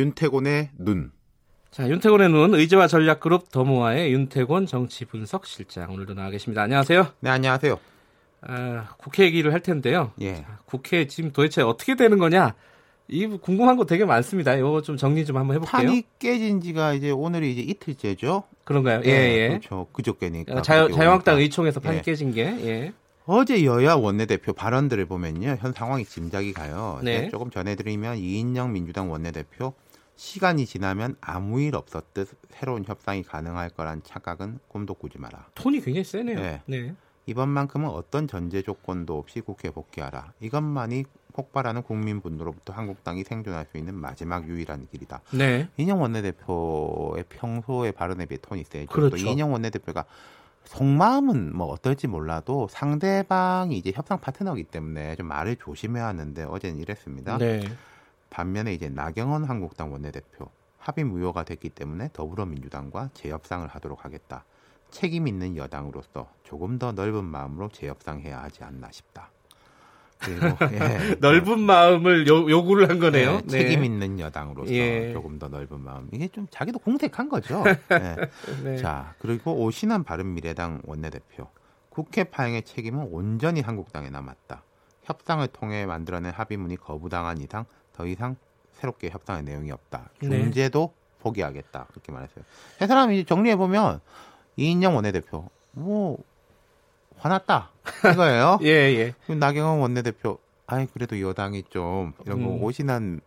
윤태곤의 눈. 자, 윤태곤의 눈 의제와 전략그룹 더모아의 윤태곤 정치분석실장 오늘도 나와 계십니다. 안녕하세요. 네, 안녕하세요. 아, 국회 얘기를 할 텐데요. 예. 자, 국회 지금 도대체 어떻게 되는 거냐? 이 궁금한 거 되게 많습니다. 이거 좀 정리 좀 한번 해볼게요. 판이 깨진 지가 이제 오늘이 이제 이틀째죠. 그런가요? 예, 예. 그렇죠. 그저께니까. 자유, 자유한국당. 의총에서 판이 예. 깨진 게, 예. 어제 여야 원내대표 발언들을 보면요. 현 상황이 짐작이 가요. 네. 네, 조금 전해드리면 이인영 민주당 원내대표 시간이 지나면 아무 일 없었듯 새로운 협상이 가능할 거란 착각은 꿈도 꾸지 마라. 톤이 굉장히 세네요. 네. 네. 이번만큼은 어떤 전제 조건도 없이 국회에 복귀하라. 이것만이 폭발하는 국민 분노로부터 한국당이 생존할 수 있는 마지막 유일한 길이다. 네. 이인영 원내대표의 평소의 발언에 비해 톤이 세죠. 그렇죠. 또 이인영 원내대표가 속마음은 뭐 어떨지 몰라도 상대방이 이제 협상 파트너이기 때문에 좀 말을 조심해야 하는데 어제는 이랬습니다. 네. 반면에 이제 나경원 한국당 원내대표 합의 무효가 됐기 때문에 더불어민주당과 재협상을 하도록 하겠다. 책임 있는 여당으로서 조금 더 넓은 마음으로 재협상해야 하지 않나 싶다. 그리고 예, 넓은 마음을 요, 요구를 한 거네요. 네, 책임 있는 여당으로서 예. 조금 더 넓은 마음. 이게 좀 자기도 공색한 거죠. 네. 네. 자, 그리고 오신환 바른미래당 원내대표. 국회 파행의 책임은 온전히 한국당에 남았다. 협상을 통해 만들어낸 합의문이 거부당한 이상 더 이상 새롭게 협상의 내용이 없다. 네. 중재도 포기하겠다. 그렇게 말했어요. 세 사람이 정리해 보면 이인영 원내대표 뭐 화났다 이거예요. 예, 예. 그럼 나경원 원내대표, 아이 그래도 여당이 좀 이런 거 음. 오신한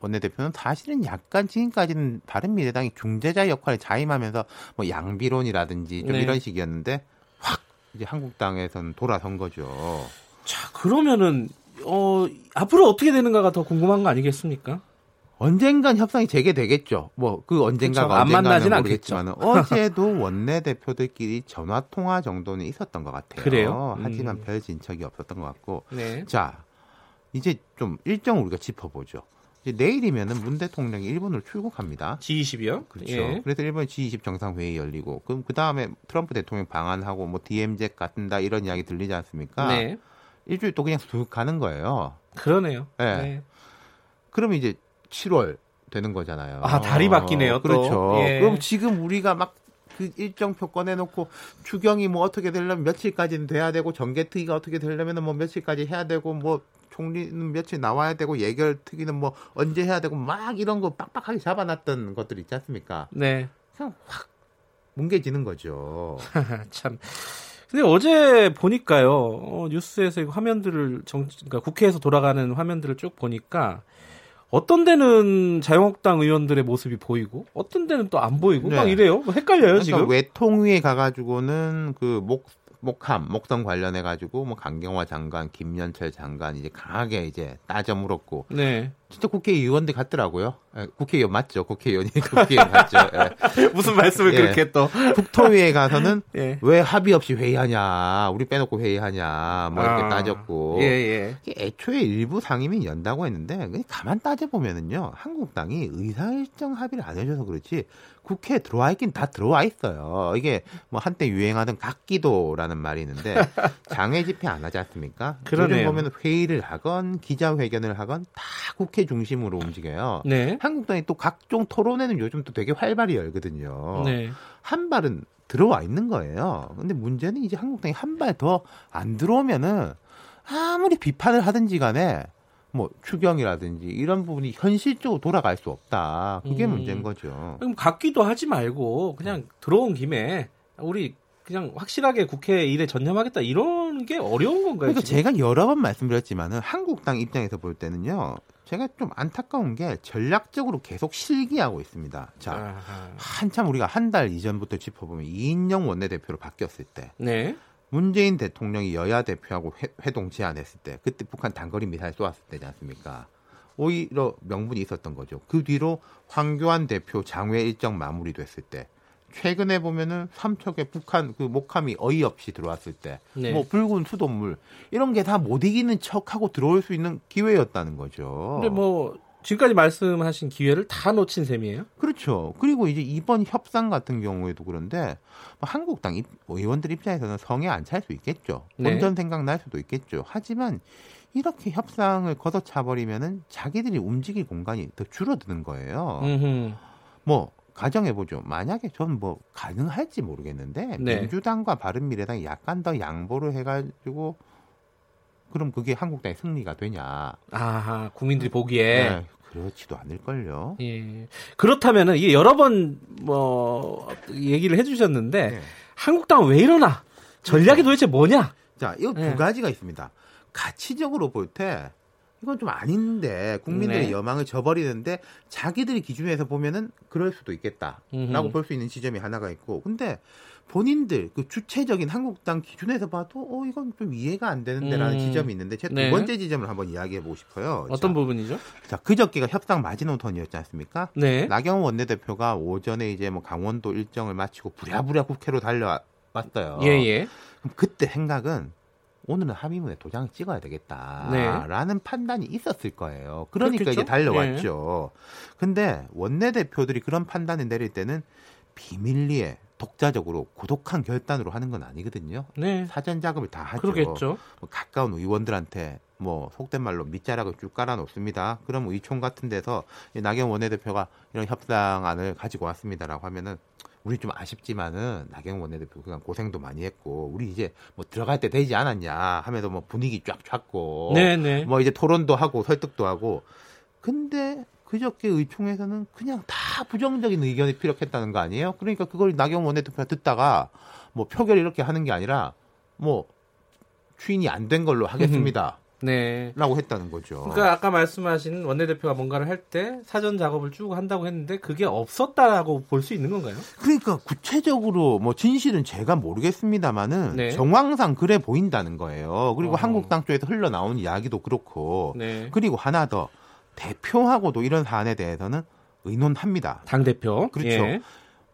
원내대표는 사실은 약간 지금까지는 바른 미래당이 중재자 역할을 자임하면서 뭐 양비론이라든지 좀 네. 이런 식이었는데 확 이제 한국당에서는 돌아선 거죠. 자, 그러면은, 어, 앞으로 어떻게 되는가가 더 궁금한 거 아니겠습니까? 언젠간 협상이 재개되겠죠. 뭐 그 언젠가가 그쵸, 안 만나진 모르겠지만 어제도 원내 대표들끼리 전화 통화 정도는 있었던 것 같아요. 그래요? 음. 하지만 별 진척이 없었던 것 같고 네. 자, 이제 좀 일정 우리가 짚어보죠. 이제 내일이면은 문 대통령이 일본으로 출국합니다. G20이요? 그렇죠. 예. 그래서 일본 G20 정상회의 열리고 그럼 그 다음에 트럼프 대통령 방한하고 뭐 DMZ 같은다 이런 이야기 들리지 않습니까? 네. 일주일 또 그냥 쑥 가는 거예요. 그러네요. 네. 네. 그러면 이제 7월 되는 거잖아요. 아, 달이 바뀌네요, 또. 그렇죠. 예. 그럼 지금 우리가 막 그 일정표 꺼내놓고 추경이 뭐 어떻게 되려면 며칠까지는 돼야 되고 정개특위가 어떻게 되려면 뭐 며칠까지 해야 되고 뭐 총리는 며칠 나와야 되고 예결특위는 뭐 언제 해야 되고 막 이런 거 빡빡하게 잡아놨던 것들 있지 않습니까? 네. 그냥 확 뭉개지는 거죠. 참. 근데 어제 보니까요, 어, 뉴스에서 이 화면들을 정, 그러니까 국회에서 돌아가는 화면들을 쭉 보니까 어떤 데는 자유한국당 의원들의 모습이 보이고 어떤 데는 또 안 보이고 막 네. 이래요. 뭐 헷갈려요 지금. 그러니까 외통위에 가가지고는 그 목 목함 목성 관련해 가지고 뭐 강경화 장관, 김연철 장관 이제 강하게 이제 따져 물었고 네. 진짜 국회의원들 같더라고요. 예, 국회의원 맞죠? 국회의원이 국회의원 맞죠? 예. 무슨 말씀을 예. 그렇게 또. 국토위에 가서는 예. 왜 합의 없이 회의하냐, 우리 빼놓고 회의하냐, 뭐 이렇게 아. 따졌고. 예, 예. 애초에 일부 상임위 연다고 했는데 그냥 가만 따져 보면은요 한국당이 의사일정 합의를 안 해줘서 그렇지 국회에 들어와 있긴 다 들어와 있어요. 이게 뭐 한때 유행하던 각기도라는 말이 있는데 장애 집회 안 하지 않습니까? 그러네요. 요즘 보면 회의를 하건 기자회견을 하건 다 국회 중심으로 움직여요. 네. 한국당이 또 각종 토론회는 요즘 또 되게 활발히 열거든요. 네. 한 발은 들어와 있는 거예요. 근데 문제는 이제 한국당이 한 발 더 안 들어오면은 아무리 비판을 하든지 간에 뭐 추경이라든지 이런 부분이 현실적으로 돌아갈 수 없다. 그게 음. 문제인 거죠. 그럼 갖기도 하지 말고 그냥 들어온 김에 우리 그냥 확실하게 국회 일에 전념하겠다 이런 게 어려운 건가요? 그러니까 지금? 제가 여러 번 말씀드렸지만은 한국당 입장에서 볼 때는요. 제가 좀 안타까운 게 전략적으로 계속 실기하고 있습니다. 자, 아하. 한참 우리가 한 달 이전부터 짚어보면 이인영 원내대표로 바뀌었을 때 네. 문재인 대통령이 여야 대표하고 회, 동 제안했을 때 그때 북한 단거리 미사일 쏘았을 때지 않습니까? 오히려 명분이 있었던 거죠. 그 뒤로 황교안 대표 장외 일정 마무리됐을 때 최근에 보면은 삼척에 북한 그 목함이 어이없이 들어왔을 때, 네. 뭐 붉은 수돗물 이런 게 다 못 이기는 척하고 들어올 수 있는 기회였다는 거죠. 근데 뭐 지금까지 말씀하신 기회를 다 놓친 셈이에요? 그렇죠. 그리고 이제 이번 협상 같은 경우에도 그런데 뭐 한국당 입- 의원들 입장에서는 성에 안 찰 수 있겠죠. 네. 본전 생각 날 수도 있겠죠. 하지만 이렇게 협상을 걷어차 버리면은 자기들이 움직일 공간이 더 줄어드는 거예요. 음흠. 뭐 가정해 보죠. 만약에 전 뭐 가능할지 모르겠는데 네. 민주당과 바른미래당이 약간 더 양보를 해가지고 그럼 그게 한국당의 승리가 되냐? 아하, 국민들이 보기에. 네, 그렇지도 않을걸요. 예. 그렇다면은 이게 여러 번 뭐 얘기를 해주셨는데 네. 한국당은 왜 이러나? 전략이 도대체 뭐냐? 자, 이거 두 네. 가지가 있습니다. 가치적으로 볼 때 이건 좀 아닌데 국민들의 네. 여망을 저버리는데 자기들의 기준에서 보면은 그럴 수도 있겠다라고. 볼 수 있는 지점이 하나가 있고 근데 본인들 그 주체적인 한국당 기준에서 봐도 어 이건 좀 이해가 안 되는데라는 음. 지점이 있는데 제가 네. 두 번째 지점을 한번 이야기해 보고 싶어요. 어떤 자, 부분이죠? 자 그저께가 협상 마지노선이었지 않습니까? 네. 나경원 원내대표가 오전에 이제 뭐 강원도 일정을 마치고 부랴부랴 국회로 달려왔어요. 예, 예. 그럼 그때 생각은 오늘은 합의문에 도장을 찍어야 되겠다라는 판단이 있었을 거예요. 그러니까 네. 그렇겠죠? 네. 이제 달려왔죠. 근데 원내 대표들이 그런 판단을 내릴 때는 비밀리에 독자적으로 고독한 결단으로 하는 건 아니거든요. 네. 사전 작업을 다 하죠. 그러겠죠. 뭐 가까운 의원들한테 뭐 속된 말로 밑자락을 쭉 깔아놓습니다. 그럼 의총 같은 데서 이 나경원 원내대표가 이런 협상안을 가지고 왔습니다라고 하면은 우리 좀 아쉽지만은 나경원 원내대표 그간 고생도 많이 했고 우리 이제 뭐 들어갈 때 되지 않았냐 하면서 뭐 분위기 쫙 찼고 네, 네. 뭐 이제 토론도 하고 설득도 하고 근데 그저께 의총에서는 그냥 다 부정적인 의견이 피력했다는 거 아니에요? 그러니까 그걸 나경원 원내대표가 듣다가 뭐 표결 이렇게 하는 게 아니라 뭐 추인이 안 된 걸로 하겠습니다. 네. 라고 했다는 거죠. 그러니까 아까 말씀하신 원내대표가 뭔가를 할 때 사전 작업을 쭉 한다고 했는데 그게 없었다라고 볼 수 있는 건가요? 그러니까 구체적으로 뭐 진실은 제가 모르겠습니다만은 네. 정황상 그래 보인다는 거예요. 그리고 어. 한국당 쪽에서 흘러나온 이야기도 그렇고 네. 그리고 하나 더 대표하고도 이런 사안에 대해서는 의논합니다. 당 대표. 그렇죠. 예.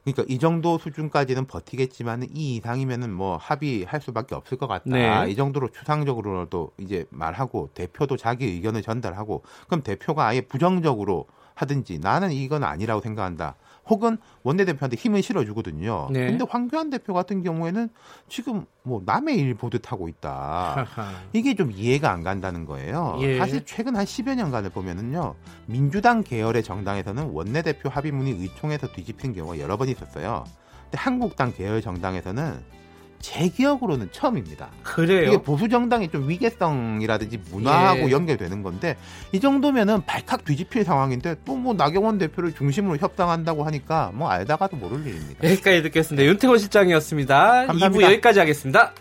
그러니까 이 정도 수준까지는 버티겠지만 이 이상이면은 뭐 합의할 수밖에 없을 것 같다. 네. 이 정도로 추상적으로도 이제 말하고 대표도 자기 의견을 전달하고 그럼 대표가 아예 부정적으로 하든지 나는 이건 아니라고 생각한다. 혹은 원내대표한테 힘을 실어주거든요. 네. 근데 황교안 대표 같은 경우에는 지금 뭐 남의 일 보듯 하고 있다. 이게 좀 이해가 안 간다는 거예요. 예. 사실 최근 한 10여 년간을 보면은요, 민주당 계열의 정당에서는 원내대표 합의문이 의총에서 뒤집힌 경우가 여러 번 있었어요. 근데 한국당 계열 정당에서는 제 기억으로는 처음입니다. 그래요. 이게 보수 정당의 좀 위계성이라든지 문화하고 예. 연결되는 건데 이 정도면은 발칵 뒤집힐 상황인데 또 뭐 나경원 대표를 중심으로 협상한다고 하니까 뭐 알다가도 모를 일입니다. 여기까지 듣겠습니다. 윤태호 실장이었습니다. 감사합니다. 2부 여기까지 하겠습니다.